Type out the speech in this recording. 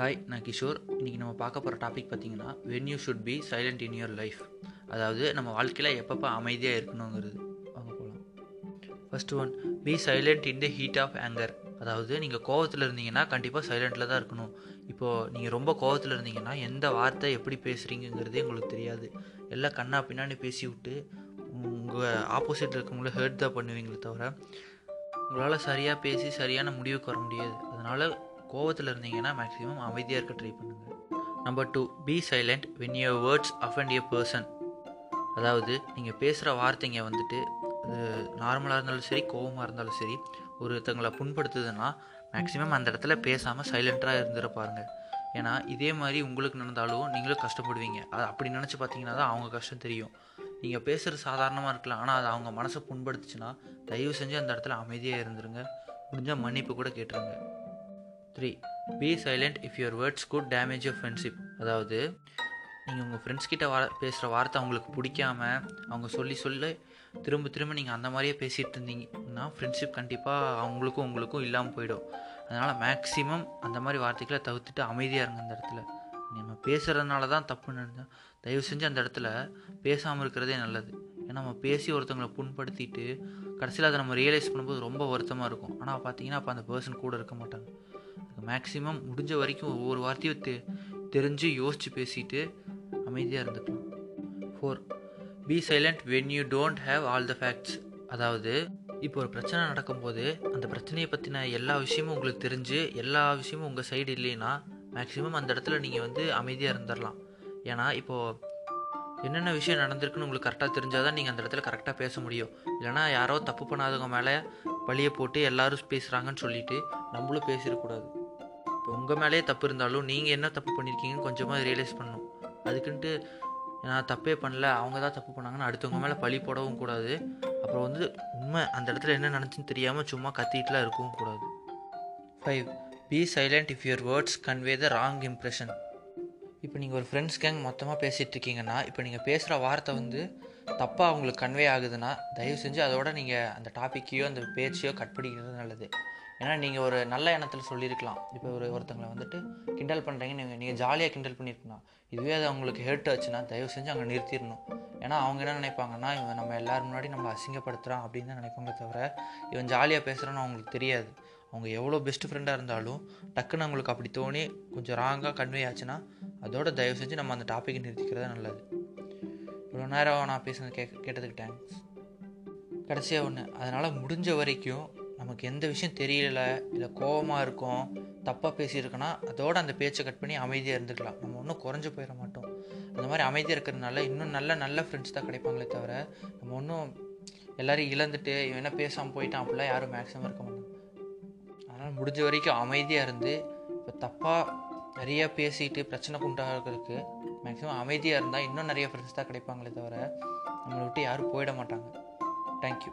Hi நான் கிஷோர். இன்றைக்கி நம்ம பார்க்க போகிற டாபிக் பார்த்தீங்கன்னா when you should be silent in your life அதாவது நம்ம வாழ்க்கையில் எப்பப்போ அமைதியாக இருக்கணுங்கிறது. வாங்க போகலாம் first one be silent in the heat of anger அதாவது நீங்கள் கோவத்தில் இருந்தீங்கன்னா கண்டிப்பாக சைலண்டில் தான் இருக்கணும். இப்போது நீங்கள் ரொம்ப கோவத்தில் இருந்தீங்கன்னா எந்த வார்த்தை எப்படி பேசுகிறீங்கிறதே உங்களுக்கு தெரியாது. எல்லாம் கண்ணா பின்னாடி பேசி விட்டு உங்கள் ஆப்போசிட்டில் இருக்கவங்கள ஹேர்ட் தான் பண்ணுவீங்களே தவிர உங்களால் சரியாக பேசி சரியான முடிவுக்கு வர முடியாது. அதனால் கோவத்தில் இருந்தீங்கன்னா மேக்ஸிமம் அமைதியாக இருக்க ட்ரை பண்ணுங்கள் number two be silent when your words offend a person அதாவது நீங்கள் பேசுகிற வார்த்தைங்க வந்துட்டு அது நார்மலாக இருந்தாலும் சரி கோவமாக இருந்தாலும் சரி ஒருத்தங்களை புண்படுத்துதுன்னா மேக்ஸிமம் அந்த இடத்துல பேசாமல் சைலண்ட்டாக இருந்துட பாருங்கள் ஏன்னா இதே மாதிரி உங்களுக்கு நடந்தாலும் நீங்களும் கஷ்டப்படுவீங்க. அது அப்படி நினச்சி பார்த்தீங்கன்னா தான் அவங்க கஷ்டம் தெரியும். நீங்கள் பேசுகிறது சாதாரணமாக இருக்கலாம். ஆனால் அது அவங்க மனசை புண்படுத்துச்சுன்னா தயவு செஞ்சு அந்த இடத்துல அமைதியாக இருந்துருங்க. முடிஞ்சால் மன்னிப்பு கூட கேட்டுருங்க. Three be silent if your words could damage your friendship அதாவது நீங்கள் உங்கள் ஃப்ரெண்ட்ஸ் கிட்ட வா பேசுகிற வார்த்தை அவங்களுக்கு பிடிக்காம அவங்க சொல்லி சொல்லி திரும்ப திரும்ப நீங்கள் அந்த மாதிரியே பேசிகிட்டு இருந்தீங்கன்னா ஃப்ரெண்ட்ஷிப் கண்டிப்பாக அவங்களுக்கும் உங்களுக்கும் இல்லாமல் போயிடும். அதனால் மேக்ஸிமம் அந்த மாதிரி வார்த்தைகளை தவிர்த்துட்டு அமைதியாக இருங்க அந்த இடத்துல. நம்ம பேசுகிறதுனால தான் தப்பு நடந்தால் தயவு செஞ்சு அந்த இடத்துல பேசாமல் இருக்கிறதே நல்லது. ஏன்னா நம்ம பேசி ஒருத்தவங்களை புண்படுத்திட்டு கடைசியில் அதை நம்ம ரியலைஸ் பண்ணும்போது ரொம்ப வருத்தமாக இருக்கும். ஆனால் பார்த்தீங்கன்னா அப்போ அந்த பர்சன் கூட இருக்க மாட்டாங்க. மேக்ஸிமம் முடிஞ்ச வரைக்கும் ஒவ்வொரு வார்த்தையும் தெ தெரிஞ்சு யோசித்து பேசிட்டு அமைதியாக இருந்துக்கலாம் four be silent when you don't have all the facts அதாவது இப்போ ஒரு பிரச்சனை நடக்கும்போது அந்த பிரச்சனையை பற்றின எல்லா விஷயமும் உங்களுக்கு தெரிஞ்சு எல்லா விஷயமும் உங்கள் சைடு இல்லைன்னா மேக்ஸிமம் அந்த இடத்துல நீங்கள் வந்து அமைதியாக இருந்துடலாம் ஏன்னா இப்போது என்னென்ன விஷயம் நடந்திருக்குன்னு உங்களுக்கு கரெக்டாக தெரிஞ்சால் தான் நீங்கள் அந்த இடத்துல கரெக்டாக பேச முடியும். இல்லைனா யாரோ தப்பு பண்ணாதவங்க மேலே பழியை போட்டு எல்லாரும் பேசுகிறாங்கன்னு சொல்லிட்டு நம்மளும் பேசிடக்கூடாது. இப்போ உங்கள் மேலேயே தப்பு இருந்தாலும் நீங்கள் என்ன தப்பு பண்ணியிருக்கீங்கன்னு கொஞ்சமாக ரியலைஸ் பண்ணணும். அதுக்குன்ட்டு நான் தப்பே பண்ணல அவங்க தான் தப்பு பண்ணாங்கன்னு அடுத்தவங்க மேலே பழி போடவும் கூடாது. அப்புறம் வந்து உண்மை அந்த இடத்துல என்ன நினச்சின்னு தெரியாமல் சும்மா கத்திட்டுலாம் இருக்கவும் கூடாது. Five be silent if your words convey the wrong impression இப்போ நீங்கள் ஒரு ஃப்ரெண்ட்ஸ் கேங் மொத்தமாக பேசிகிட்டு இருக்கீங்கன்னா இப்போ நீங்கள் பேசுகிற வார்த்தை வந்து தப்பாக அவங்களுக்கு கன்வே ஆகுதுன்னா தயவு செஞ்சு அதோட நீங்கள் அந்த டாப்பிக்கையோ அந்த பேச்சையோ கட் பண்ணிக்கிறது நல்லது. ஏன்னா நீங்கள் ஒரு நல்ல எண்ணத்தில் சொல்லியிருக்கலாம் இப்போ ஒரு ஒருத்தங்களை வந்துட்டு கிண்டல் பண்ணுறீங்க நீங்கள் நீங்கள் ஜாலியாக கிண்டல் பண்ணியிருக்கலாம் இதுவே அது அவங்களுக்கு ஹெர்ட் ஆச்சுன்னா தயவு செஞ்சு அங்கே நிறுத்திடணும். ஏன்னா அவங்க என்ன நினைப்பாங்கன்னா இவன் நம்ம எல்லோரும் முன்னாடி நம்ம அசிங்கப்படுத்துகிறான் அப்படின்னு தான் நினைப்பாங்க தவிர இவன் ஜாலியாக பேசுகிறான்னு அவங்களுக்கு தெரியாது. அவங்க எவ்வளோ பெஸ்ட் ஃப்ரெண்டாக இருந்தாலும் டக்குன்னு அவங்களுக்கு அப்படி தோணி கொஞ்சம் ராங்காக கன்வே ஆச்சுன்னா அதோட தயவு செஞ்சு நம்ம அந்த டாப்பிக்கை நிறுத்திக்கிறது நல்லது. இவ்வளோ நேரம் நான் பேசுனது கே கேட்டதுக்கு தேங்க்ஸ் கடைசியாக ஒன்று அதனால் முடிஞ்ச வரைக்கும் நமக்கு எந்த விஷயம் தெரியல இல்லை கோபமாக இருக்கும் தப்பாக பேசியிருக்கோன்னா அதோட அந்த பேச்சை கட் பண்ணி அமைதியாக இருந்துக்கலாம். நம்ம ஒன்றும் குறைஞ்சி போயிட மாட்டோம். அந்த மாதிரி அமைதியாக இருக்கிறதுனால இன்னும் நல்ல நல்ல ஃப்ரெண்ட்ஸ் தான் கிடைப்பாங்களே தவிர நம்ம ஒன்றும் எல்லோரும் இழந்துட்டு இவன் என்ன பேசாமல் போயிட்டான் அப்படிலாம் யாரும் மேக்ஸிமம் இருக்க மாட்டாங்க. அதனால் முடிஞ்ச வரைக்கும் அமைதியாக இருந்து இப்போ தப்பாக நிறையா பேசிட்டு பிரச்சனை கொண்டாடுறதுக்கு மேக்ஸிமம் அமைதியாக இருந்தால் இன்னும் நிறைய ஃப்ரெண்ட்ஸ் தான் கிடைப்பாங்களே தவிர நம்மளை விட்டு யாரும் போயிட மாட்டாங்க. தேங்க்யூ